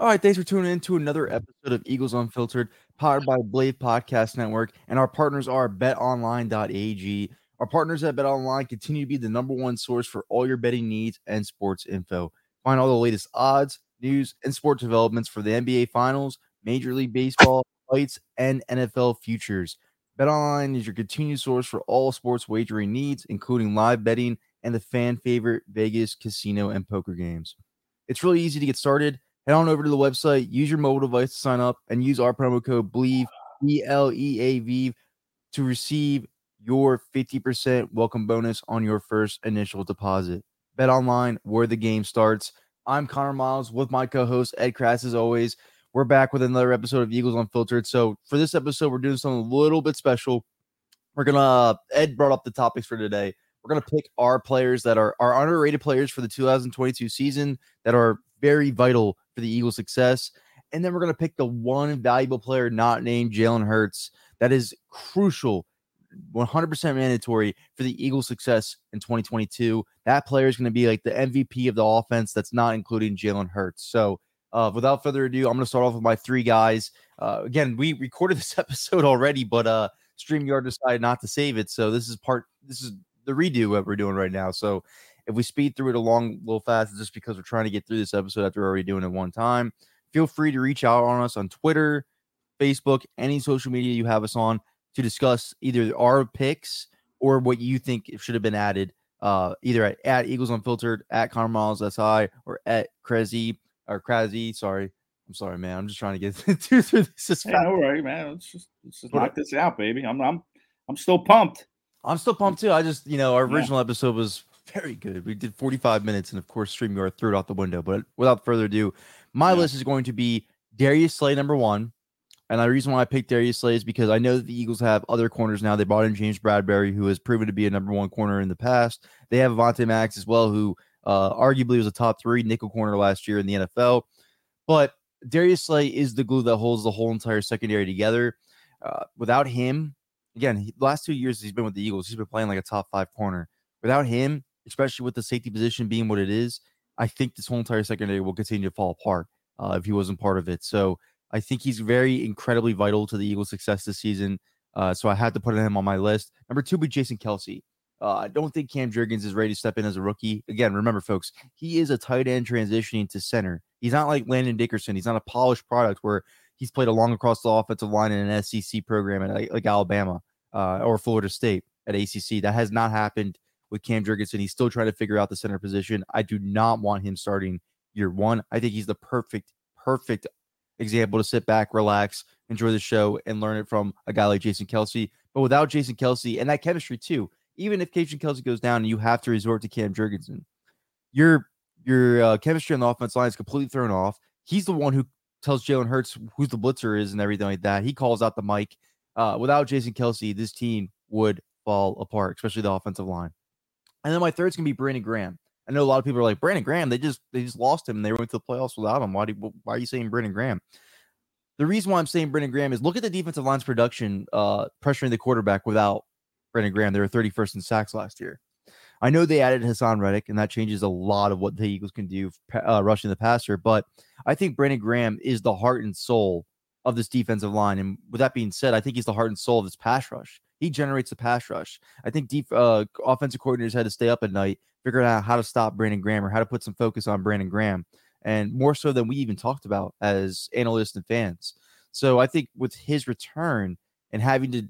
All right, thanks for tuning in to another mm. episode of Eagles Unfiltered, powered by Bleav Podcast Network. And our partners are betonline.ag. Our partners at BetOnline continue to be the number one source for all your betting needs and sports info. Find all the latest odds, news, and sport developments for the NBA Finals, Major League Baseball, fights, and NFL futures. BetOnline is your continued source for all sports wagering needs, including live betting and the fan favorite Vegas casino and poker games. It's really easy to get started. Head on over to the website, use your mobile device to sign up, and use our promo code Believe B L E A V, to receive your 50% welcome bonus on your first initial deposit. Bet online where the game starts. I'm Connor Miles with my co host, Ed Kracz, as always. We're back with another episode of Eagles Unfiltered. So, for this episode, we're doing something a little bit special. We're to, Ed brought up the topics for today. We're to pick our players that are, our underrated players for the 2022 season that are very vital for the Eagles' success. And then we're going to pick the one valuable player not named Jalen Hurts that is crucial, 100% mandatory for the Eagles' success in 2022. That player is going to be like the MVP of the offense that's not including Jalen Hurts. So, uh, without further ado, I'm going to start off with my three guys. Uh, again, we recorded this episode already, but uh, StreamYard decided not to save it. So, this is part, this is the redo that we're doing right now. So, if we speed through it along a little fast, it's just because we're trying to get through this episode after we're already doing it one time. Feel free to reach out on us on Twitter, Facebook, any social media you have us on to discuss either our picks or what you think should have been added. Uh, either at, at Eagles Unfiltered, at Connor Miles SI, or at Crazy or Crazy. Sorry, I'm sorry, man. I'm just trying to get through this. As Hey, no worry, man. Let's just let's just knock this out, baby. I'm I'm I'm still pumped. I'm still pumped too. I just, you know, our Yeah. original episode was very good. We did 45 minutes, and of course, StreamYard threw it out the window. But without further ado, my Yeah. list is going to be Darius Slay number one. And the reason why I picked Darius Slay is because I know that the Eagles have other corners now. They brought in James Bradberry, who has proven to be a number one corner in the past. They have Avonte Maddox as well, who uh, arguably was a top three nickel corner last year in the NFL. But Darius Slay is the glue that holds the whole entire secondary together. Uh, without him, again, he, the last two years he's been with the Eagles, he's been playing like a top five corner. Without him, especially with the safety position being what it is, I think this whole entire secondary will continue to fall apart uh, if he wasn't part of it. So I think he's very incredibly vital to the Eagles' success this season. Uh, so I had to put him on my list. Number two would be Jason Kelce. Uh, I don't think Cam Jurgens is ready to step in as a rookie. Again, remember, folks, he is a tight end transitioning to center. He's not like Landon Dickerson. He's not a polished product where he's played along across the offensive line in an SEC program at like, like Alabama uh, or Florida State at ACC. That has not happened with Cam Jurgensen. He's still trying to figure out the center position. I do not want him starting year one. I think he's the perfect, perfect example to sit back, relax, enjoy the show, and learn it from a guy like Jason Kelce. But without Jason Kelce and that chemistry too, even if Jason Kelce goes down and you have to resort to Cam Jurgensen, your your uh, chemistry on the offense line is completely thrown off. He's the one who tells Jalen Hurts who's the blitzer is and everything like that. He calls out the mic. Uh, without Jason Kelce, this team would fall apart, especially the offensive line. And then my third's gonna be Brandon Graham. I know a lot of people are like Brandon Graham. They just they just lost him. and They went to the playoffs without him. Why do why are you saying Brandon Graham? The reason why I'm saying Brandon Graham is look at the defensive line's production, uh, pressuring the quarterback without Brandon Graham. They were 31st in sacks last year. I know they added Haason Reddick, and that changes a lot of what the Eagles can do uh, rushing the passer. But I think Brandon Graham is the heart and soul of this defensive line. And with that being said, I think he's the heart and soul of this pass rush. He generates the pass rush. I think deep uh, offensive coordinators had to stay up at night, figuring out how to stop Brandon Graham or how to put some focus on Brandon Graham, and more so than we even talked about as analysts and fans. So I think with his return and having to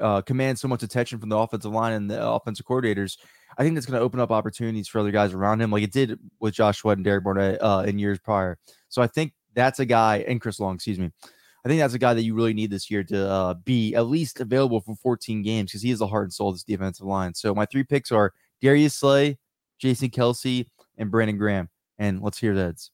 uh, command so much attention from the offensive line and the offensive coordinators, I think that's going to open up opportunities for other guys around him, like it did with Josh Sweat and Derek Barnett uh, in years prior. So I think that's a guy, and Chris Long, excuse me. I think that's a guy that you really need this year to uh, be at least available for 14 games because he is the heart and soul of this defensive line. So my three picks are Darius Slay, Jason Kelce, and Brandon Graham. And let's hear that.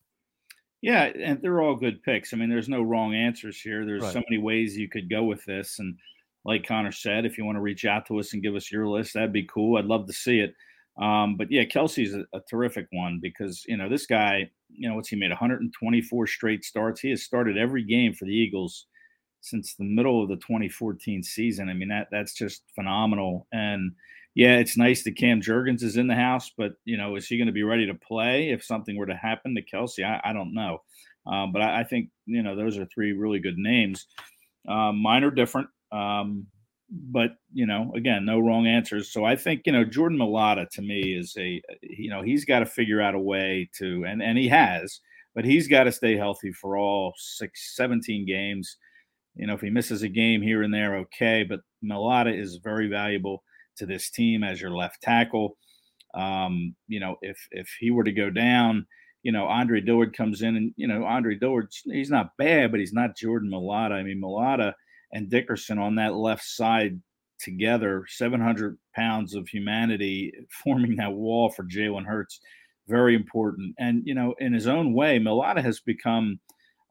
Yeah, and they're all good picks. I mean, there's no wrong answers here. There's Right. so many ways you could go with this. And like Connor said, if you want to reach out to us and give us your list, that'd be cool. I'd love to see it. Um, but yeah, Kelce's a, a terrific one because you know this guy, you know, what's he made 124 straight starts. He has started every game for the Eagles since the middle of the 2014 season. I mean that that's just phenomenal. And yeah, it's nice that Cam Jurgens is in the house, but you know, is he going to be ready to play if something were to happen to Kelce? I, I don't know. Um, but I, I think you know those are three really good names. Um, mine are different. Um, but you know, again, no wrong answers. So I think you know Jordan Mailata to me is a you know he's got to figure out a way to and and he has, but he's got to stay healthy for all six 17 games. You know, if he misses a game here and there, okay. But Mailata is very valuable to this team as your left tackle. Um, you know, if if he were to go down, you know, Andre Dillard comes in and, you know, Andre Dillard, he's not bad, but he's not Jordan Mailata. I mean, Mailata and Dickerson on that left side together, 700 pounds of humanity forming that wall for Jalen Hurts, very important. And, you know, in his own way, Mailata has become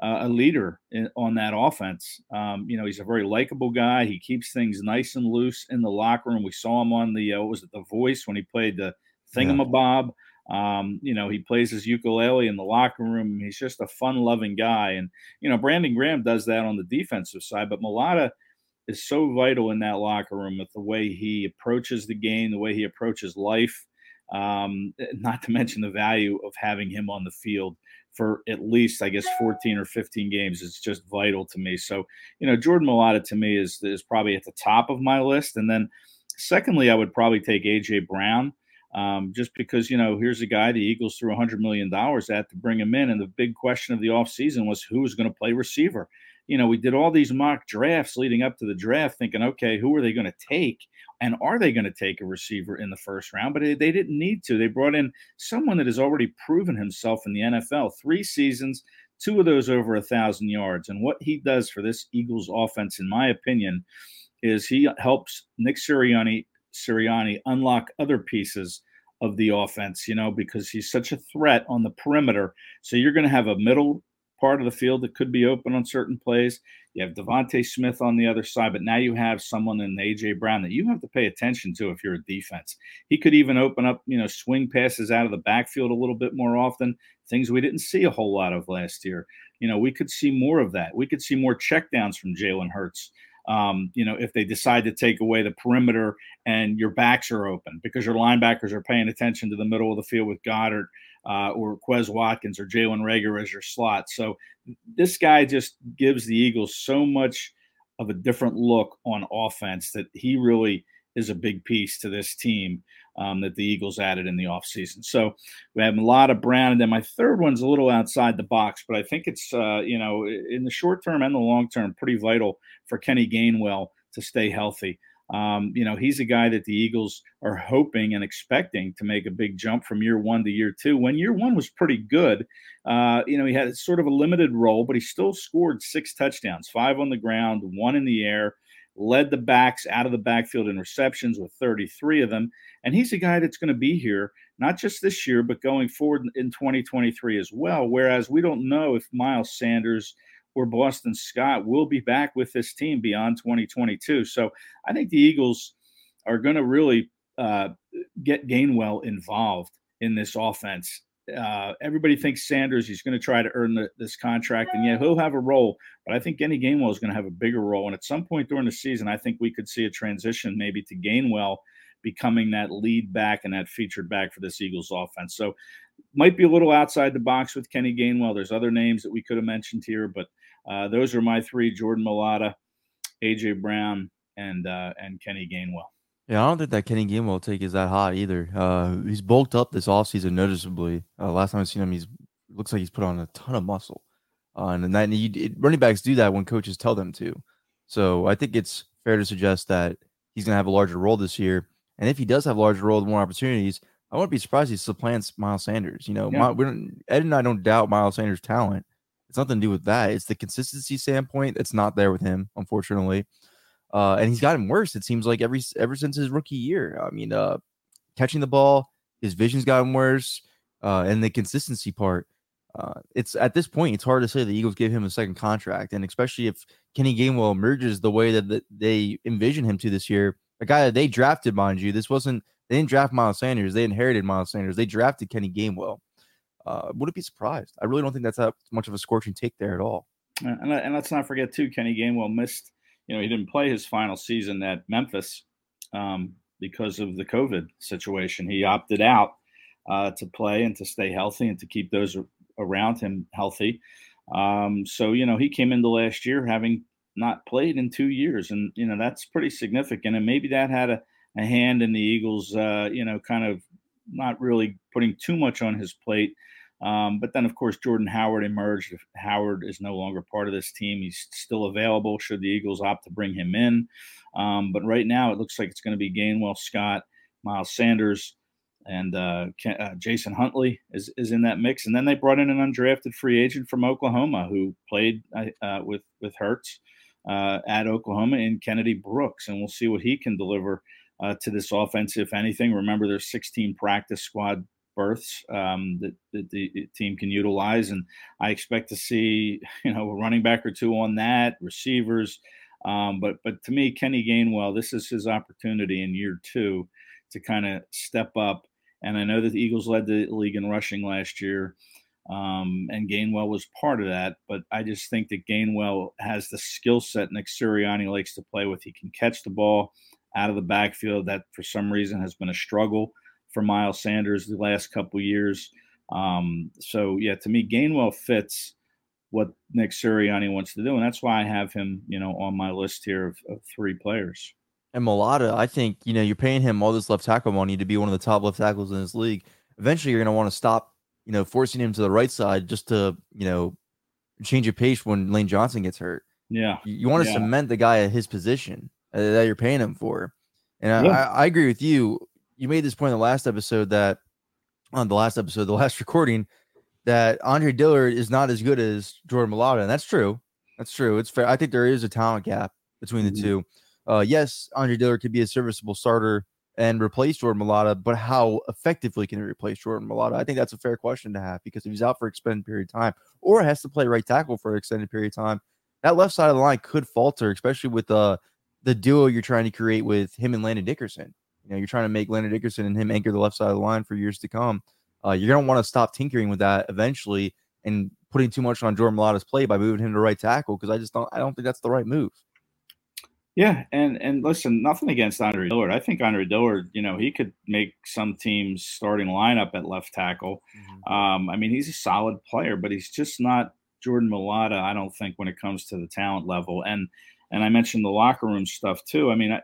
uh, a leader in, on that offense. Um, you know, he's a very likable guy. He keeps things nice and loose in the locker room. We saw him on the, uh, what was it, The Voice when he played the thingamabob. Um, you know, he plays his ukulele in the locker room. He's just a fun loving guy. And, you know, Brandon Graham does that on the defensive side, but Mailata is so vital in that locker room with the way he approaches the game, the way he approaches life. Um, not to mention the value of having him on the field for at least, I guess, 14 or 15 games is just vital to me. So, you know, Jordan Mailata to me is is probably at the top of my list. And then, secondly, I would probably take AJ Brown. Um, just because you know here's a guy the eagles threw 100 million dollars at to bring him in and the big question of the offseason was who was going to play receiver. You know we did all these mock drafts leading up to the draft thinking okay who are they going to take and are they going to take a receiver in the first round? But they, they didn't need to. They brought in someone that has already proven himself in the nfl three seasons two of those over a thousand yards. And what he does for this eagles offense in my opinion is he helps nick sirianni Sirianni unlock other pieces of the offense, you know, because he's such a threat on the perimeter. So you're going to have a middle part of the field that could be open on certain plays. You have DeVonta Smith on the other side, but now you have someone in AJ Brown that you have to pay attention to if you're a defense. He could even open up, you know, swing passes out of the backfield a little bit more often, things we didn't see a whole lot of last year. You know, we could see more of that. We could see more checkdowns from Jalen Hurts um, you know, if they decide to take away the perimeter and your backs are open because your linebackers are paying attention to the middle of the field with Goedert uh, or Quez Watkins or Jalen Reagor as your slot. So this guy just gives the Eagles so much of a different look on offense that he really is a big piece to this team um, that the Eagles added in the offseason. So we have a lot of Brown. And then my third one's a little outside the box, but I think it's, uh, you know, in the short term and the long term, pretty vital for Kenny Gainwell to stay healthy. Um, you know, he's a guy that the Eagles are hoping and expecting to make a big jump from year one to year two. When year one was pretty good, uh, you know, he had sort of a limited role, but he still scored six touchdowns, five on the ground, one in the air led the backs out of the backfield in receptions with 33 of them. And he's a guy that's going to be here, not just this year, but going forward in 2023 as well. Whereas we don't know if Miles Sanders or Boston Scott will be back with this team beyond 2022. So I think the Eagles are going to really uh, get Gainwell involved in this offense uh, everybody thinks Sanders he's going to try to earn the, this contract, and yeah, he'll have a role. But I think Kenny Gainwell is going to have a bigger role, and at some point during the season, I think we could see a transition maybe to Gainwell becoming that lead back and that featured back for this Eagles offense. So might be a little outside the box with Kenny Gainwell. There's other names that we could have mentioned here, but uh, those are my three: Jordan Mailata, AJ Brown, and uh, and Kenny Gainwell. Yeah, I don't think that Kenny Gainwell take is that hot either. Uh, he's bulked up this offseason noticeably. Uh, last time I seen him, he's looks like he's put on a ton of muscle. Uh, and that it, running backs do that when coaches tell them to. So I think it's fair to suggest that he's going to have a larger role this year. And if he does have a larger role with more opportunities, I wouldn't be surprised he supplants Miles Sanders. You know, yeah. my, Ed and I don't doubt Miles Sanders' talent. It's nothing to do with that. It's the consistency standpoint that's not there with him, unfortunately. Uh, and he's gotten worse. It seems like every ever since his rookie year. I mean, uh, catching the ball, his vision's gotten worse, uh, and the consistency part. Uh, it's at this point, it's hard to say the Eagles gave him a second contract, and especially if Kenny Gainwell emerges the way that, that they envision him to this year, a guy that they drafted, mind you. This wasn't they didn't draft Miles Sanders; they inherited Miles Sanders. They drafted Kenny Gainwell. Uh, wouldn't be surprised. I really don't think that's that much of a scorching take there at all. And, and let's not forget too, Kenny Gainwell missed you know, he didn't play his final season at Memphis um, because of the COVID situation. He opted out uh, to play and to stay healthy and to keep those around him healthy. Um, so, you know, he came into last year having not played in two years, and, you know, that's pretty significant. And maybe that had a, a hand in the Eagles, uh, you know, kind of not really putting too much on his plate um, but then, of course, Jordan Howard emerged. Howard is no longer part of this team. He's still available should the Eagles opt to bring him in. Um, but right now, it looks like it's going to be Gainwell, Scott, Miles Sanders, and uh, uh, Jason Huntley is, is in that mix. And then they brought in an undrafted free agent from Oklahoma who played uh, uh with with Hurts uh, at Oklahoma in Kennedy Brooks, and we'll see what he can deliver. Uh, to this offense, if anything. Remember, there's 16 practice squad berths um, that, that, the team can utilize. And I expect to see, you know, a running back or two on that, receivers. Um, but but to me, Kenny Gainwell, this is his opportunity in year two to kind of step up. And I know that the Eagles led the league in rushing last year, um, and Gainwell was part of that. But I just think that Gainwell has the skill set Nick Sirianni likes to play with. He can catch the ball out of the backfield. That for some reason has been a struggle for Miles Sanders the last couple years. Um, so yeah, to me, Gainwell fits what Nick Sirianni wants to do, and that's why I have him, you know, on my list here of, of three players. And Mailata, I think you know you're paying him all this left tackle money to be one of the top left tackles in this league. Eventually, you're going to want to stop, you know, forcing him to the right side just to you know change a pace when Lane Johnson gets hurt. Yeah, you, you want to yeah. cement the guy at his position uh, that you're paying him for. And yeah. I, I agree with you you made this point in the last episode that on the last episode, the last recording, that Andre Dillard is not as good as Jordan Mailata, and that's true. That's true. It's fair. I think there is a talent gap between the mm-hmm. two. Uh, yes, Andre Dillard could be a serviceable starter and replace Jordan Mailata, but how effectively can he replace Jordan Mailata? I think that's a fair question to have because if he's out for extended period of time or has to play right tackle for an extended period of time, that left side of the line could falter, especially with uh, the duo you're trying to create with him and Landon Dickerson. You know, you're trying to make Landon Dickerson and him anchor the left side of the line for years to come. Uh, you're going to want to stop tinkering with that eventually and putting too much on Jordan Mailata's play by moving him to right tackle because I just don't I don't think that's the right move. Yeah, and and listen, nothing against Andre Dillard. I think Andre Dillard, you know, he could make some teams starting lineup at left tackle. Mm-hmm. Um, I mean, he's a solid player, but he's just not Jordan Mailata. I don't think when it comes to the talent level. And and I mentioned the locker room stuff too. I mean, I,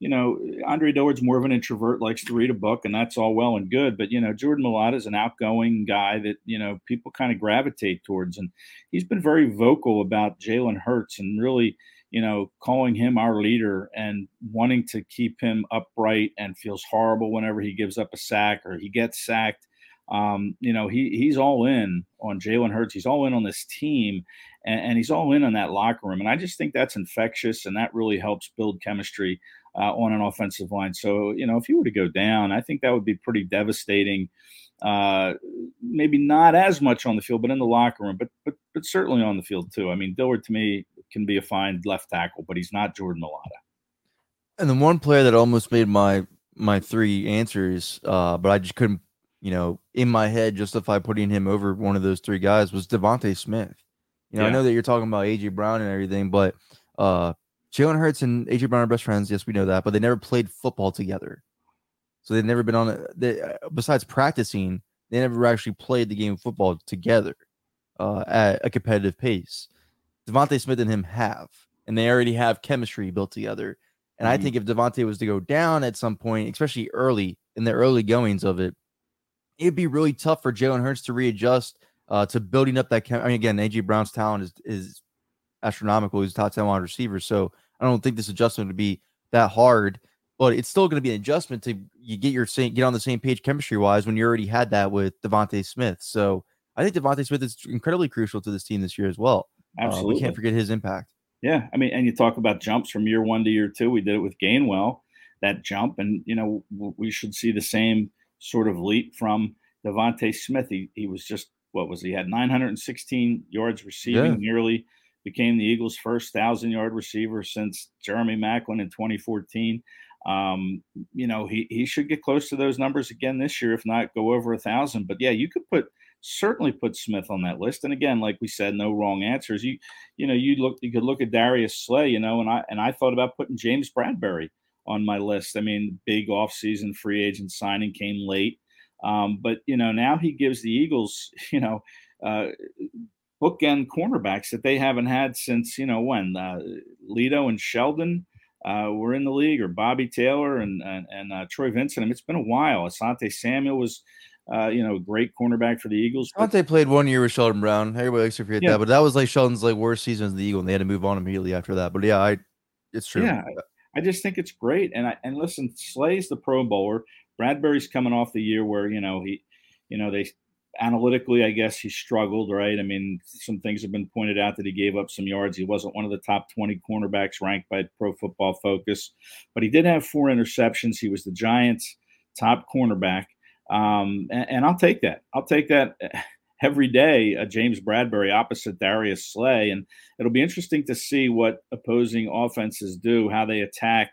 you know, Andre Dillard's more of an introvert, likes to read a book, and that's all well and good. But you know, Jordan Mailata is an outgoing guy that you know people kind of gravitate towards, and he's been very vocal about Jalen Hurts and really, you know, calling him our leader and wanting to keep him upright and feels horrible whenever he gives up a sack or he gets sacked. Um, you know, he he's all in on Jalen Hurts. He's all in on this team, and, and he's all in on that locker room. And I just think that's infectious, and that really helps build chemistry uh, on an offensive line. So, you know, if you were to go down, I think that would be pretty devastating. Uh, maybe not as much on the field, but in the locker room, but but but certainly on the field too. I mean, Dillard to me can be a fine left tackle, but he's not Jordan Mailata. And the one player that almost made my my three answers, uh, but I just couldn't, you know, in my head justify putting him over one of those three guys was DeVonta Smith. You know, yeah. I know that you're talking about AJ Brown and everything, but uh, Jalen Hurts and AJ Brown are best friends. Yes, we know that, but they never played football together. So they've never been on a, they, uh, besides practicing, they never actually played the game of football together uh, at a competitive pace. DeVonta Smith and him have, and they already have chemistry built together. And mm-hmm. I think if DeVonta was to go down at some point, especially early in the early goings of it, it'd be really tough for Jalen Hurts to readjust uh, to building up that. Chem- I mean, again, AJ Brown's talent is is astronomical. He's a top ten wide receiver, so I don't think this adjustment would be that hard. But it's still going to be an adjustment to you get your same get on the same page chemistry wise when you already had that with DeVonta Smith. So I think DeVonta Smith is incredibly crucial to this team this year as well. Absolutely, uh, we can't forget his impact. Yeah, I mean, and you talk about jumps from year one to year two. We did it with Gainwell, that jump, and you know we should see the same sort of leap from DeVonta Smith. He he was just what was he had 916 yards receiving, yeah. nearly became the Eagles' first thousand yard receiver since Jeremy Maclin in 2014. Um, you know, he he should get close to those numbers again this year, if not go over a thousand. But yeah, you could put certainly put Smith on that list. And again, like we said, no wrong answers. You you know, you look you could look at Darius Slay, you know, and I and I thought about putting James Bradberry on my list. I mean, big offseason free agent signing came late. Um, but you know, now he gives the Eagles, you know, uh, bookend cornerbacks that they haven't had since you know when uh, Lito and Sheldon uh, were in the league, or Bobby Taylor and and, and uh, Troy Vincent. I mean, it's been a while. Asante Samuel was. Uh, you know, a great cornerback for the Eagles. Asante played one year with Sheldon Brown. Everybody likes to forget yeah. that, but that was like Sheldon's like worst season as the Eagle, and they had to move on immediately after that. But yeah, I, it's true. Yeah, I just think it's great. And I and listen, Slay's the Pro Bowler. Bradberry's coming off the year where you know he, you know they analytically, I guess he struggled, right? I mean, some things have been pointed out that he gave up some yards. He wasn't one of the top 20 cornerbacks ranked by Pro Football Focus, but he did have four interceptions. He was the Giants' top cornerback. Um, and, and, I'll take that. I'll take that every day. Uh, James Bradberry opposite Darius Slay, and it'll be interesting to see what opposing offenses do, how they attack,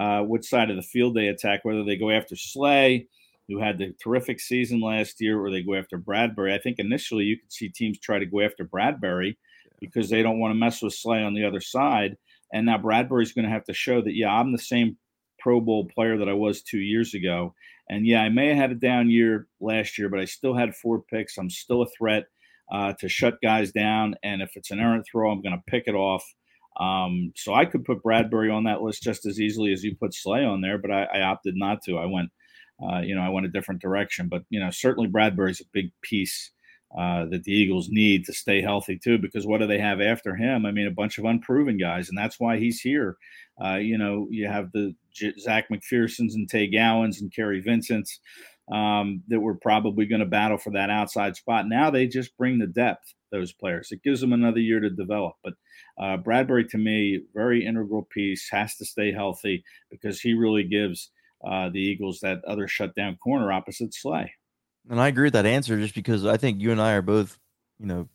uh, which side of the field they attack, whether they go after Slay, who had the terrific season last year, or they go after Bradberry. I think initially you could see teams try to go after Bradberry because they don't want to mess with Slay on the other side. And now Bradberry's going to have to show that, yeah, I'm the same Pro Bowl player that I was two years ago. And yeah, I may have had a down year last year, but I still had four picks. I'm still a threat uh, to shut guys down. And if it's an errant throw, I'm going to pick it off. Um, so I could put Bradberry on that list just as easily as you put Slay on there, but I, I opted not to. I went, uh, you know, I went a different direction. But you know, certainly Bradberry's a big piece uh, that the Eagles need to stay healthy too. Because what do they have after him? I mean, a bunch of unproven guys, and that's why he's here. Uh, you know, you have the J- Zech McPhearsons and Tay Gowans and Kary Vincents um, that were probably going to battle for that outside spot. Now they just bring the depth. Those players. It gives them another year to develop. But uh, Bradberry, to me, very integral piece, has to stay healthy because he really gives uh, the Eagles that other shutdown corner opposite Slay. And I agree with that answer just because I think you and I are both, you know,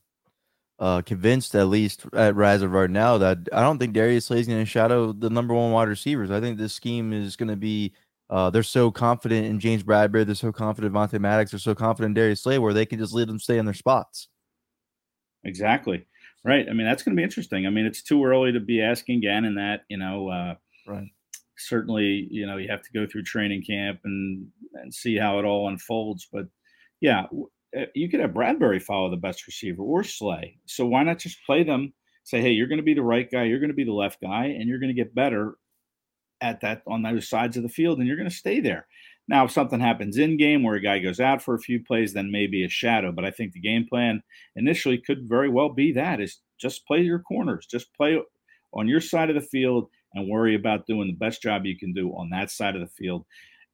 uh, convinced at least at Raz of right now that I don't think Darius Slay is going to shadow the number one wide receivers. I think this scheme is going to be. Uh, they're so confident in James Bradberry. They're so confident in Vontae Maddox. They're so confident in Darius Slay where they can just let them stay in their spots. Exactly. Right. I mean, that's going to be interesting. I mean, it's too early to be asking Gannon that, you know, uh, right certainly, you know, you have to go through training camp and and see how it all unfolds. But yeah, uh, you could have Bradberry follow the best receiver or Slay. So why not just play them? Say, hey, you're going to be the right guy, you're going to be the left guy, and you're going to get better at that on those sides of the field, and you're going to stay there. Now, if something happens in game where a guy goes out for a few plays, then maybe a shadow. But I think the game plan initially could very well be that is just play your corners, just play on your side of the field and worry about doing the best job you can do on that side of the field.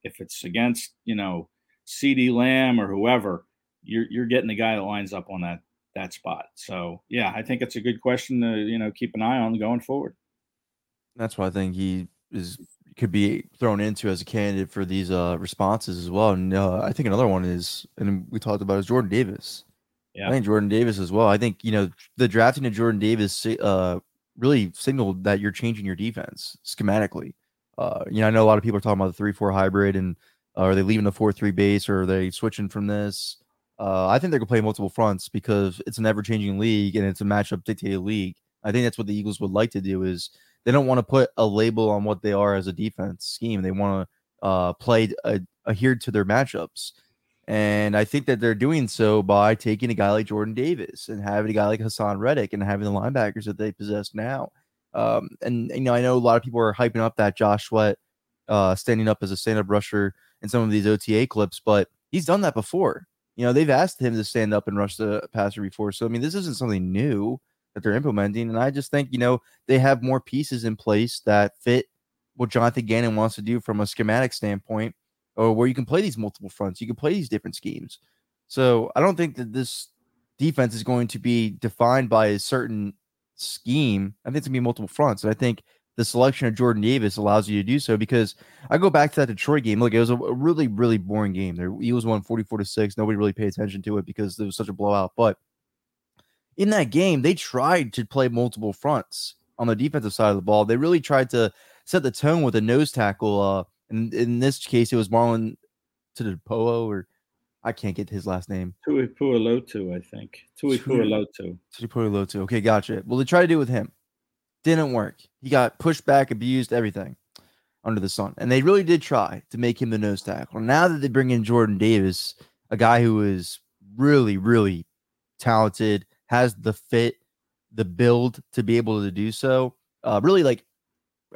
If it's against, you know, CeeDee Lamb or whoever, you're you're getting the guy that lines up on that that spot. So yeah, I think it's a good question to you know keep an eye on going forward. That's why I think he is could be thrown into as a candidate for these uh, responses as well. And uh, I think another one is, and we talked about is Jordan Davis. Yeah. I think Jordan Davis as well. I think you know the drafting of Jordan Davis uh, really signaled that you're changing your defense schematically. Uh, you know, I know a lot of people are talking about the three-four hybrid, and uh, are they leaving the four-three base, or are they switching from this? Uh, I think they're gonna play multiple fronts because it's an ever-changing league and it's a matchup dictated league. I think that's what the Eagles would like to do is they don't want to put a label on what they are as a defense scheme. They want to uh, play uh, adhered to their matchups. And I think that they're doing so by taking a guy like Jordan Davis and having a guy like Haason Reddick and having the linebackers that they possess now. Um, and you know, I know a lot of people are hyping up that Josh Sweat uh, standing up as a stand-up rusher in some of these OTA clips, but he's done that before. You know, they've asked him to stand up and rush the passer before. So I mean, this isn't something new that they're implementing. And I just think, you know, they have more pieces in place that fit what Jonathan Gannon wants to do from a schematic standpoint or where you can play these multiple fronts. You can play these different schemes. So I don't think that this defense is going to be defined by a certain scheme. I think it's gonna be multiple fronts. And I think the selection of Jordan Davis allows you to do so because I go back to that Detroit game. Look, it was a really, really boring game. There Eagles won 44 to 6. Nobody really paid attention to it because it was such a blowout. But in that game, they tried to play multiple fronts on the defensive side of the ball. They really tried to set the tone with a nose tackle. Uh, and in this case, it was Marlon to the Poe, or I can't get his last name. Tui Pualotu, I think. Tui Pualotu. Tui Pualotu. Okay, gotcha. Well, they tried to do with him. Didn't work. He got pushed back, abused, everything under the sun. And they really did try to make him the nose tackle. Now that they bring in Jordan Davis, a guy who is really, really talented, has the fit, the build to be able to do so. Uh, really, like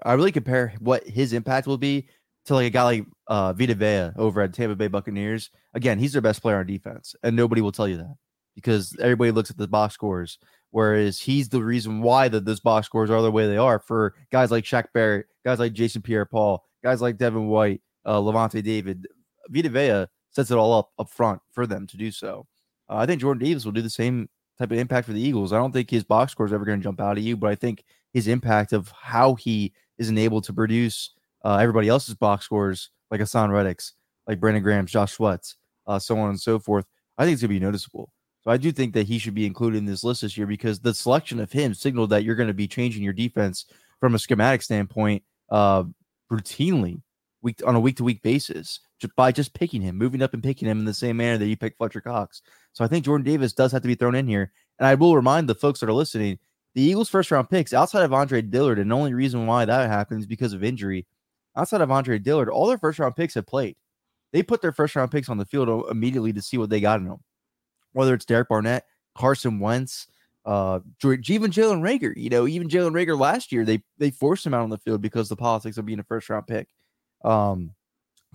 I really compare what his impact will be to like a guy like uh, Vita Vea over at Tampa Bay Buccaneers. Again, he's their best player on defense, and nobody will tell you that because everybody looks at the box scores. Whereas he's the reason why that those box scores are the way they are for guys like Shaq Barrett, guys like Jason Pierre-Paul, guys like Devin White, uh, Lavonte David. Vita Vea sets it all up up front for them to do so. Uh, I think Jordan Davis will do the same type of impact for the Eagles. I don't think his box score is ever going to jump out at you, but I think his impact of how he isn't able to produce uh, everybody else's box scores, like Haason Reddick's, like Brandon Graham's, Josh Sweat's, uh, so on and so forth, I think it's going to be noticeable. So I do think that he should be included in this list this year because the selection of him signaled that you're going to be changing your defense from a schematic standpoint uh, routinely week on a week to week basis just by just picking him, moving up and picking him in the same manner that you pick Fletcher Cox. So I think Jordan Davis does have to be thrown in here. And I will remind the folks that are listening, the Eagles' first round picks outside of Andre Dillard, and the only reason why that happens because of injury. Outside of Andre Dillard, all their first round picks have played. They put their first round picks on the field immediately to see what they got in them. Whether it's Derek Barnett, Carson Wentz, uh, even Jalen Reagor. You know, even Jalen Reagor last year, they they forced him out on the field because the politics of being a first round pick. Um,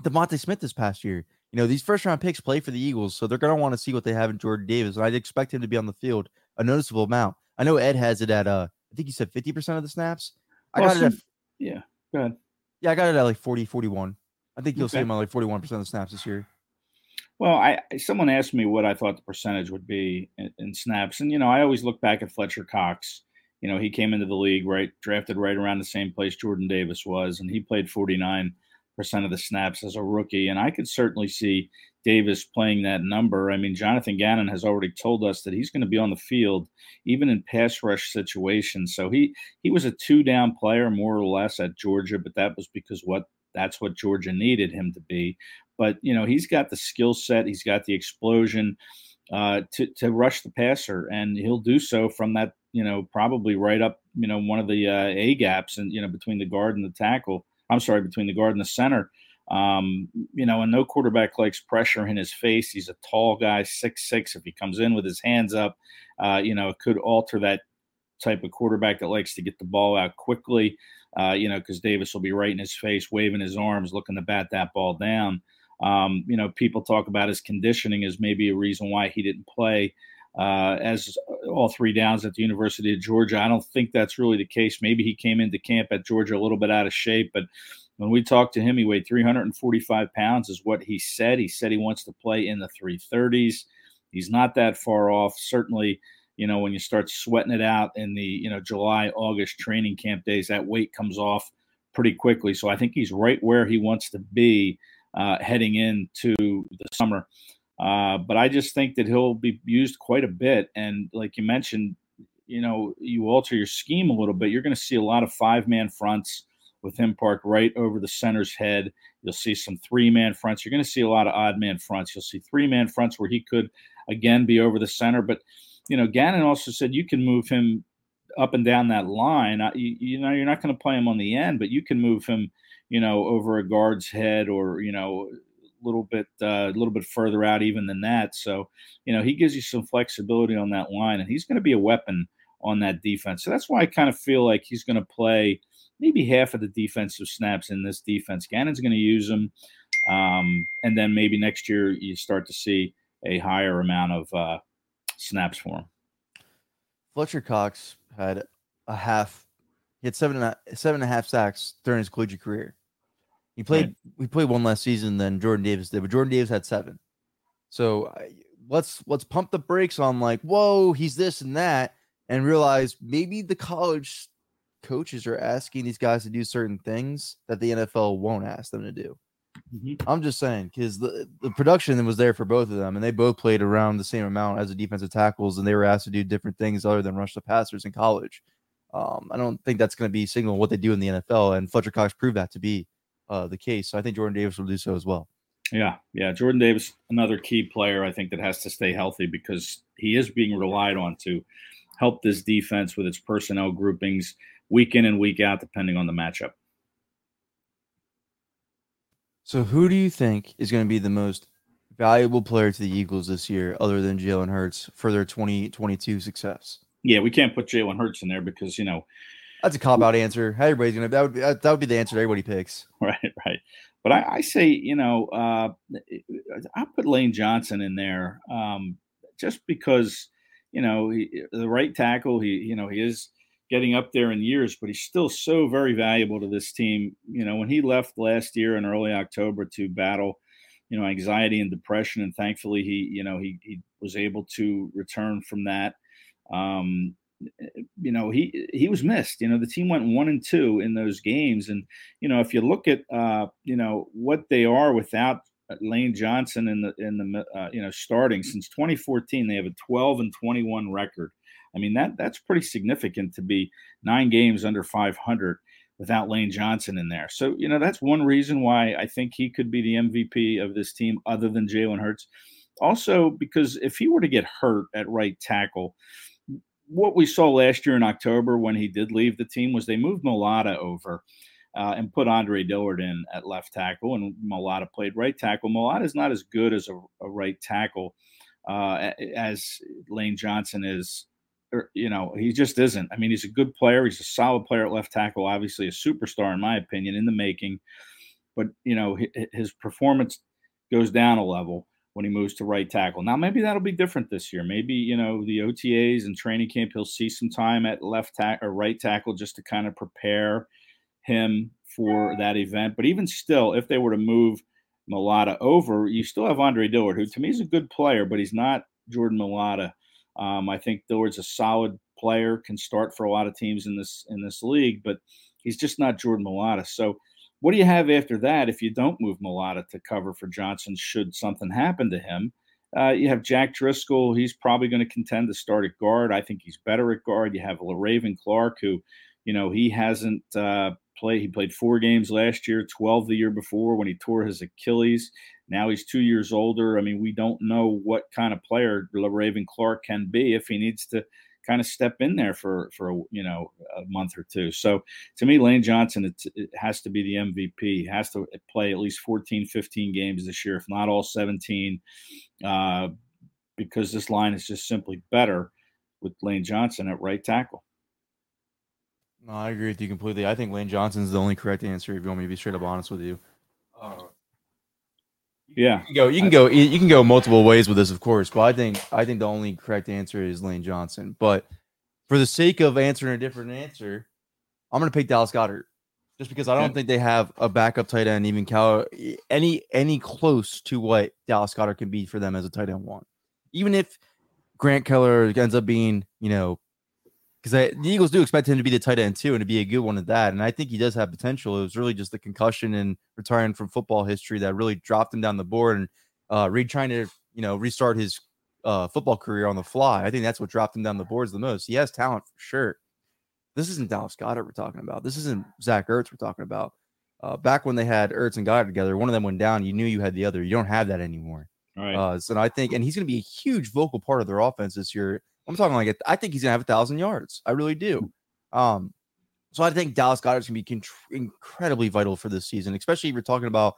DeVonta Smith this past year. You know, these first round picks play for the Eagles, so they're going to want to see what they have in Jordan Davis. And I'd expect him to be on the field a noticeable amount. I know Ed has it at, uh, I think he said 50% of the snaps. I got it at, yeah, go ahead. Yeah, I got it at like 40, 41. I think you'll okay. see him on like 41% of the snaps this year. Well, I someone asked me what I thought the percentage would be in, in, snaps, and you know, I always look back at Fletcher Cox. You know, he came into the league right, drafted right around the same place Jordan Davis was, and he played 49 percent of the snaps as a rookie. And I could certainly see Davis playing that number. I mean, Jonathan Gannon has already told us that he's going to be on the field even in pass rush situations. So he he was a two down player more or less at Georgia, but that was because what that's what Georgia needed him to be. But you know, he's got the skill set, he's got the explosion uh, to to rush the passer, and he'll do so from that you know probably right up you know one of the uh, a gaps and you know between the guard and the tackle. I'm sorry, between the guard and the center. Um, you know, and no quarterback likes pressure in his face. He's a tall guy, six six. If he comes in with his hands up, uh, you know, it could alter that type of quarterback that likes to get the ball out quickly. Uh, you know, because Davis will be right in his face, waving his arms, looking to bat that ball down. Um, you know, people talk about his conditioning as maybe a reason why he didn't play uh, as all three downs at the University of Georgia. I don't think that's really the case. Maybe he came into camp at Georgia a little bit out of shape, but when we talked to him, he weighed 345 pounds, is what he said. He said he wants to play in the 330s. He's not that far off. Certainly, you know, when you start sweating it out in the, you know, July, August training camp days, that weight comes off pretty quickly. So I think he's right where he wants to be uh, heading into the summer. Uh, but I just think that he'll be used quite a bit. And like you mentioned, you know, you alter your scheme a little bit. You're going to see a lot of five man fronts with him parked right over the center's head. You'll see some three man fronts. You're going to see a lot of odd man fronts. You'll see three man fronts where he could again be over the center. But, you know, Gannon also said you can move him up and down that line. You, you know, you're not going to play him on the end, but you can move him, you know, over a guard's head or, you know, a little bit uh, a little bit further out even than that. So, you know, he gives you some flexibility on that line, and he's going to be a weapon on that defense. So that's why I kind of feel like he's going to play maybe half of the defensive snaps in this defense. Gannon's going to use them. um, and then maybe next year you start to see a higher amount of uh, snaps for him. Fletcher Cox had a half. He had seven and a, seven and a half sacks during his collegiate career. He played. Right. We played one last season than Jordan Davis did, but Jordan Davis had seven. So let's let's pump the brakes on like, whoa, he's this and that, and realize maybe the college coaches are asking these guys to do certain things that the NFL won't ask them to do. Mm-hmm. I'm just saying because the, the production was there for both of them, and they both played around the same amount as the defensive tackles, and they were asked to do different things other than rush the passers in college. Um, I don't think that's going to be signal what they do in the NFL, and Fletcher Cox proved that to be uh, the case. So I think Jordan Davis will do so as well. Yeah, yeah, Jordan Davis, another key player, I think that has to stay healthy because he is being relied on to help this defense with its personnel groupings week in and week out, depending on the matchup. So, who do you think is going to be the most valuable player to the Eagles this year, other than Jalen Hurts, for their 2022 success? Yeah, we can't put Jalen Hurts in there because you know that's a cop out answer. Everybody's gonna that would be, that would be the answer everybody picks. Right, right. But I, I say you know uh, I put Lane Johnson in there um, just because you know he, the right tackle. He you know he is getting up there in years, but he's still so very valuable to this team. You know, when he left last year in early October to battle, you know, anxiety and depression, and thankfully he, you know, he he was able to return from that. Um, you know, he he was missed. You know, the team went one and two in those games, and you know, if you look at uh, you know what they are without Lane Johnson in the in the uh, you know starting since 2014, they have a 12 and 21 record. I mean, that that's pretty significant to be nine games under 500 without Lane Johnson in there. So, you know, that's one reason why I think he could be the MVP of this team other than Jalen Hurts. Also, because if he were to get hurt at right tackle, what we saw last year in October when he did leave the team was they moved Mailata over. Uh, and put Andre Dillard in at left tackle, and Mailata played right tackle. Mailata is not as good as a, a right tackle uh, as Lane Johnson is Er, you know, he just isn't. I mean, he's a good player. He's a solid player at left tackle, obviously a superstar in my opinion in the making. But you know, his performance goes down a level when he moves to right tackle. Now, maybe that'll be different this year. Maybe you know the OTAs and training camp, he'll see some time at left tackle or right tackle just to kind of prepare him for that event. But even still, if they were to move Mailata over, you still have Andre Dillard, who to me is a good player, but he's not Jordan Mailata um, I think Dillard's a solid player, can start for a lot of teams in this in this league, but he's just not Jordan Mailata. So, what do you have after that if you don't move Mailata to cover for Johnson? Should something happen to him, uh, you have Jack Driscoll. He's probably going to contend to start at guard. I think he's better at guard. You have Le'Raven Clark, who, you know, he hasn't uh, played. He played four games last year, twelve the year before when he tore his Achilles. Now he's two years older. I mean, we don't know what kind of player Raven Clark can be if he needs to kind of step in there for for a, you know a month or two. So to me, Lane Johnson it, it, has to be the MVP. He has to play at least 14, 15 games this year, if not all 17, uh, because this line is just simply better with Lane Johnson at right tackle. No, I agree with you completely. I think Lane Johnson is the only correct answer. If you want me to be straight up honest with you. Uh, yeah, you can go. You can go. You can go multiple ways with this, of course. But I think I think the only correct answer is Lane Johnson. But for the sake of answering a different answer, I'm going to pick Dallas Goedert, just because I don't think they have a backup tight end even Cal any any close to what Dallas Goedert can be for them as a tight end one. Even if Grant Keller ends up being, you know, because the Eagles do expect him to be the tight end too, and to be a good one at that. And I think he does have potential. It was really just the concussion and retiring from football history that really dropped him down the board. And uh, Reid trying to you know restart his uh, football career on the fly. I think that's what dropped him down the boards the most. He has talent for sure. This isn't Dallas Goedert we're talking about. This isn't Zach Ertz we're talking about. Uh, back when they had Ertz and Goedert together, one of them went down. You knew you had the other. You don't have that anymore. Right. Uh, so I think, and he's going to be a huge vocal part of their offense this year I'm talking like I think he's gonna have a thousand yards. I really do. Um, so I think Dallas Goedert's gonna be con- incredibly vital for this season, especially if you're talking about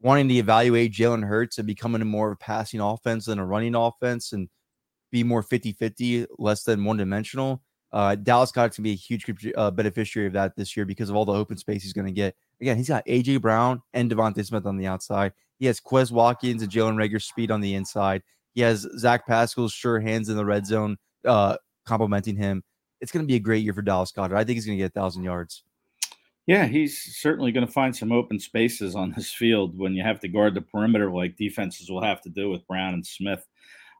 wanting to evaluate Jalen Hurts and becoming more of a passing offense than a running offense and be more 50 50, less than one dimensional. Uh, Dallas Goedert's going to be a huge uh, beneficiary of that this year because of all the open space he's to get. Again, he's got AJ Brown and DeVonta Smith on the outside. He has Quez Watkins and Jalen Reagor's speed on the inside. He has Zach Pascal's sure hands in the red zone, uh, complimenting him. It's going to be a great year for Dallas Goedert. I think he's going to get a thousand yards. Yeah, he's certainly going to find some open spaces on this field when you have to guard the perimeter, like defenses will have to do with Brown and Smith.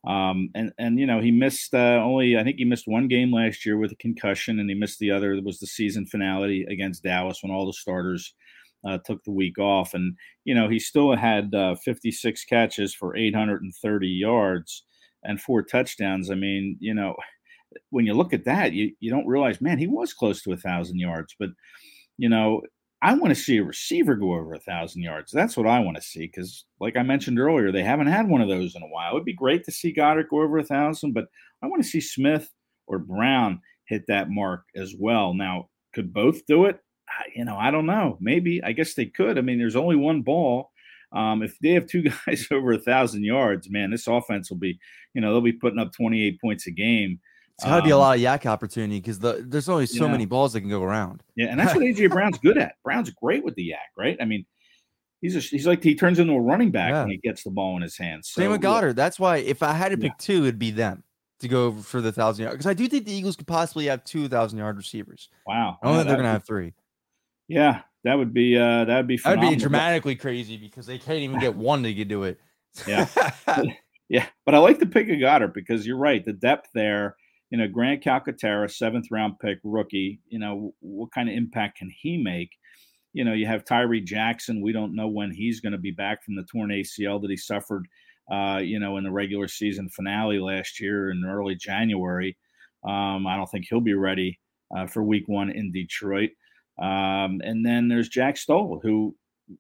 Um, and and you know he missed uh, only I think he missed one game last year with a concussion, and he missed the other. It was the season finale against Dallas when all the starters uh, took the week off, and you know he still had uh, 56 catches for 830 yards and four touchdowns. I mean, you know, when you look at that, you you don't realize, man, he was close to a thousand yards, but you know, I want to see a receiver go over a thousand yards. That's what I want to see because, like I mentioned earlier, they haven't had one of those in a while. It'd be great to see Goedert go over a thousand, but I want to see Smith or Brown hit that mark as well. Now, could both do it? You know, I don't know. Maybe. I guess they could. I mean, there's only one ball. Um, if they have two guys over a thousand yards, man, this offense will be, you know, they'll be putting up 28 points a game. It's got to be a um, lot of YAC opportunity because the, there's only so many balls that can go around. Yeah, and that's what AJ Brown's good at. Brown's great with the YAC, right? I mean, he's a, he's like he turns into a running back yeah. when he gets the ball in his hands. So, Same with Goedert. That's why if I had to pick yeah. two, it'd be them to go for the thousand yard because I do think the Eagles could possibly have two thousand yard receivers. Wow, I don't think they're gonna have three. Yeah, that would be uh that would be that'd be dramatically crazy because they can't even get one to do it. Yeah, yeah, but I like the pick of Goedert because you're right. The depth there you know, Grant Calcaterra, seventh round pick rookie, you know, what kind of impact can he make? You know, you have Tyree Jackson. We don't know when he's going to be back from the torn ACL that he suffered, uh, you know, in the regular season finale last year in early January. Um, I don't think he'll be ready uh, for week one in Detroit. Um, and then there's Jack Stoll, who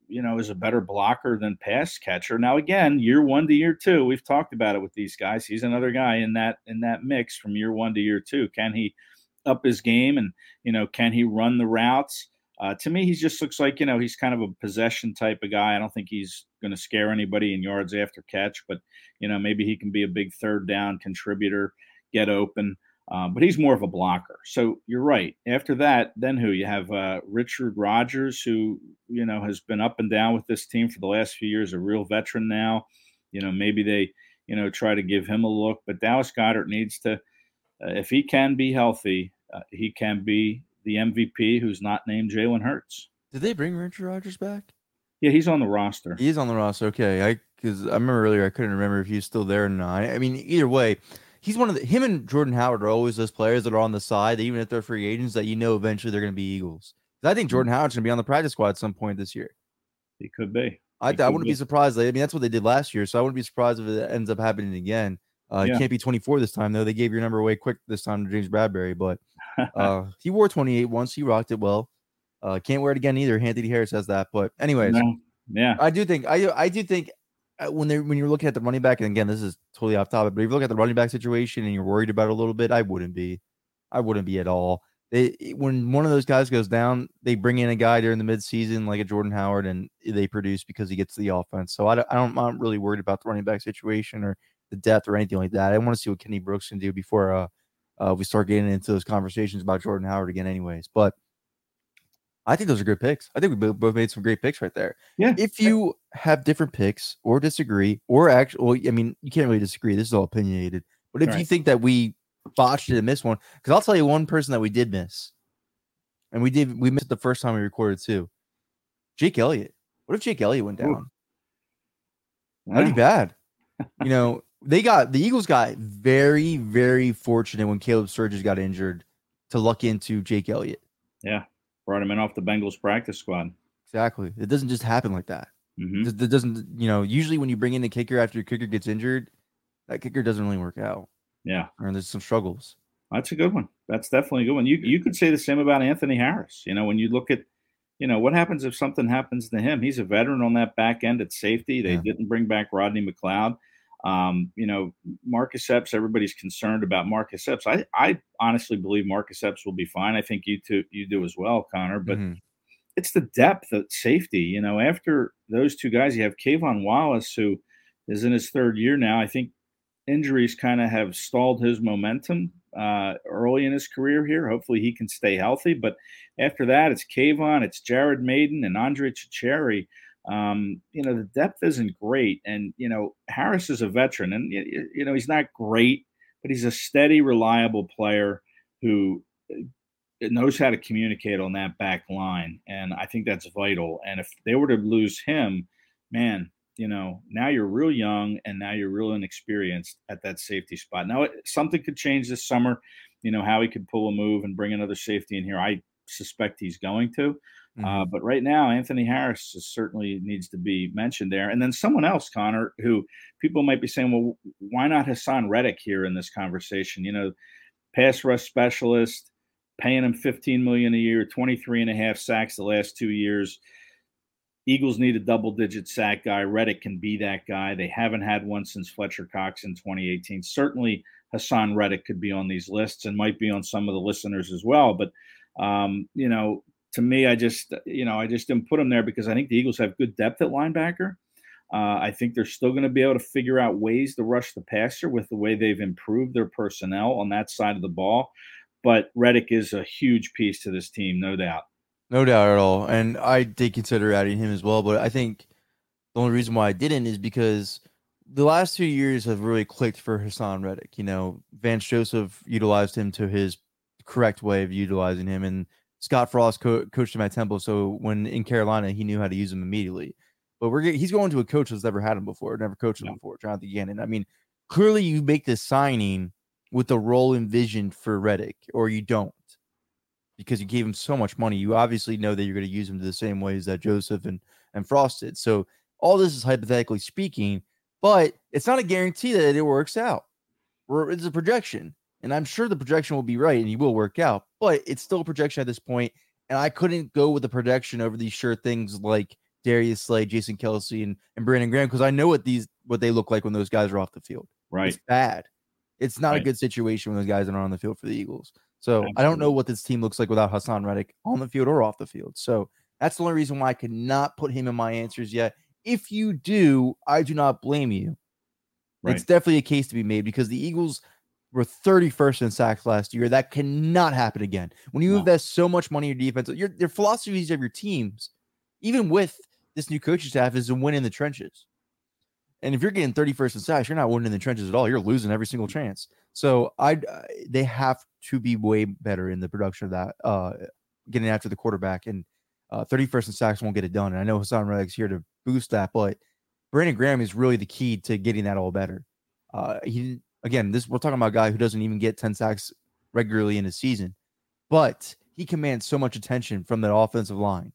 you know, is a better blocker than pass catcher. Now, again, year one to year two, we've talked about it with these guys. He's another guy in that in that mix from year one to year two. Can he up his game and you know, can he run the routes? Uh, to me, he just looks like you know he's kind of a possession type of guy. I don't think he's going to scare anybody in yards after catch, but you know maybe he can be a big third down contributor, get open. Um, but he's more of a blocker. So you're right. After that, then who? You have uh, Richard Rodgers, who you know has been up and down with this team for the last few years, a real veteran now. You know, maybe they you know try to give him a look, but Dallas Goedert needs to, uh, if he can be healthy, uh, he can be the MVP who's not named Jalen Hurts. Did they bring Richard Rodgers back? Yeah, he's on the roster. He's on the roster. Okay, I because I remember earlier I couldn't remember if he's still there or not. I mean, either way, he's one of the him and Jordan Howard are always those players that are on the side, that even if they're free agents, that you know eventually they're going to be Eagles. I think Jordan Howard's going to be on the practice squad at some point this year. He could be. I, I wouldn't be. be surprised. I mean, that's what they did last year, so I wouldn't be surprised if it ends up happening again. Uh, yeah. He can't be 24 this time though. They gave your number away quick this time to James Bradberry, but uh, he wore 28 once. He rocked it well. Uh, can't wear it again either. Anthony Harris has that. But anyways, no. yeah, I do think I I do think when they when you're looking at the running back, and again, this is totally off topic, but if you look at the running back situation and you're worried about it a little bit, I wouldn't be. I wouldn't be at all. They when one of those guys goes down, they bring in a guy during the midseason like a Jordan Howard, and they produce because he gets the offense. So I don't, I don't I'm really worried about the running back situation or the depth or anything like that. I want to see what Kenny Brooks can do before uh, uh, we start getting into those conversations about Jordan Howard again, anyways. But I think those are good picks. I think we both made some great picks right there. Yeah. If you have different picks or disagree, or actually, I mean, you can't really disagree. This is all opinionated. But if right. you think that we botched it and missed one, because I'll tell you one person that we did miss, and we did we missed the first time we recorded too. Jake Elliott. What if Jake Elliott went down? That'd be bad. you know, they got the Eagles got very, very fortunate when Caleb Sturgis got injured to luck into Jake Elliott. Yeah brought him in off the Bengals practice squad. Exactly. It doesn't just happen like that. Mm-hmm. It doesn't, you know, usually when you bring in a kicker after your kicker gets injured, that kicker doesn't really work out. Yeah. Or there's some struggles. That's a good one. That's definitely a good one. You you could say the same about Anthony Harris. You know, when you look at, you know, what happens if something happens to him? He's a veteran on that back end at safety. They yeah. didn't bring back Rodney McLeod. Um, you know, Marcus Epps, everybody's concerned about Marcus Epps. I, I honestly believe Marcus Epps will be fine. I think you too, you do as well, Connor. But mm-hmm. it's the depth of safety. You know, after those two guys. You have K'Von Wallace, who is in his third year now. I think injuries kind of have stalled his momentum uh, early in his career here. Hopefully, he can stay healthy. But after that, it's K'Von, it's Jared Mayden, and Andre Chachere. Um, you know, the depth isn't great. And, you know, Harris is a veteran, and, you know, he's not great, but he's a steady, reliable player who uh, knows how to communicate on that back line. And I think that's vital. And if they were to lose him, man, you know, now you're real young and now you're real inexperienced at that safety spot. Now, something could change this summer. You know, Howie could pull a move and bring another safety in here. I suspect he's going to. Uh, mm-hmm. Uh, but right now, Anthony Harris certainly needs to be mentioned there. And then someone else, Connor, who people might be saying, well, why not Haason Reddick here in this conversation? You know, pass rush specialist, paying him 15 million a year, 23 and a half sacks the last two years. Eagles need a double digit sack guy. Reddick can be that guy. They haven't had one since Fletcher Cox in 2018. Certainly, Haason Reddick could be on these lists and might be on some of the listeners as well. But, um, you know, to me, I just, you know, I just didn't put him there because I think the Eagles have good depth at linebacker. Uh, I think they're still going to be able to figure out ways to rush the passer with the way they've improved their personnel on that side of the ball. But Reddick is a huge piece to this team, no doubt. No doubt at all. And I did consider adding him as well. But I think the only reason why I didn't is because the last two years have really clicked for Haason Reddick. You know, Vance Joseph utilized him to his correct way of utilizing him. And Scott Frost co- coached him at Temple. So when in Carolina, he knew how to use him immediately. But we're he's going to a coach that's never had him before, never coached him yeah. before, Jonathan Gannon. I mean, clearly you make this signing with the role envisioned for Reddick, or you don't because you gave him so much money. You obviously know that you're going to use him the same ways that Joseph and, and Frost did. So all this is hypothetically speaking, but it's not a guarantee that it works out. It's a projection. And I'm sure the projection will be right and he will work out, but it's still a projection at this point. And I couldn't go with the projection over these sure things like Darius Slay, Jason Kelce, and, and Brandon Graham because I know what these what they look like when those guys are off the field. Right. It's bad. It's not right. a good situation when those guys are on the field for the Eagles. So Absolutely. I don't know what this team looks like without Haason Reddick on the field or off the field. So that's the only reason why I could not put him in my answers yet. If you do, I do not blame you. Right. It's definitely a case to be made because the Eagles were 31st in sacks last year. That cannot happen again. When you no. invest so much money in your defense, your, your philosophies of your teams, even with this new coaching staff, is to win in the trenches. And if you're getting 31st in sacks, you're not winning in the trenches at all. You're losing every single chance. So I, uh, they have to be way better in the production of that, uh, getting after the quarterback. And uh, 31st in sacks won't get it done. And I know Haason Reddick's here to boost that, but Brandon Graham is really the key to getting that all better. Uh, he again, this we're talking about a guy who doesn't even get 10 sacks regularly in a season, but he commands so much attention from that offensive line.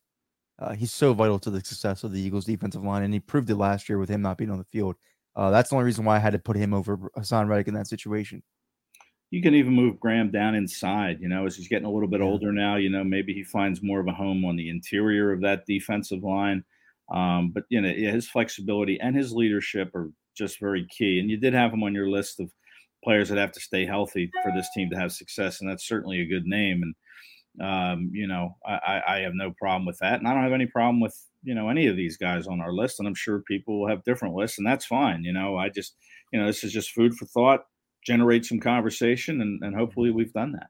Uh, he's so vital to the success of the Eagles' defensive line, and he proved it last year with him not being on the field. Uh, that's the only reason why I had to put him over Haason Reddick in that situation. You can even move Graham down inside, you know, as he's getting a little bit yeah. older now. You know, maybe he finds more of a home on the interior of that defensive line. Um, but you know, his flexibility and his leadership are just very key. And you did have him on your list of players that have to stay healthy for this team to have success, and that's certainly a good name. And um, you know, I, I have no problem with that, and I don't have any problem with you know any of these guys on our list. And I'm sure people will have different lists, and that's fine. You know, I just you know this is just food for thought, generate some conversation, and, and hopefully we've done that.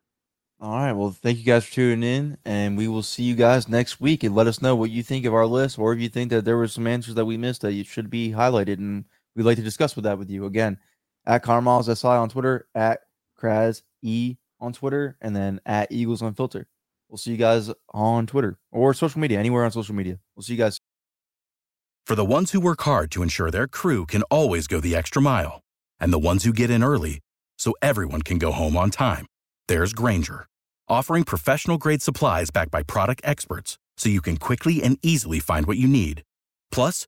All right. Well, thank you guys for tuning in, and we will see you guys next week. And let us know what you think of our list, or if you think that there were some answers that we missed that you should be highlighted, and we'd like to discuss with that with you. Again, at Carmiles SI on Twitter, at Kraz E on Twitter, and then at Eagles Unfiltered. We'll see you guys on Twitter or social media, anywhere on social media. We'll see you guys. For the ones who work hard to ensure their crew can always go the extra mile, and the ones who get in early so everyone can go home on time, there's Grainger, offering professional grade supplies backed by product experts so you can quickly and easily find what you need. Plus,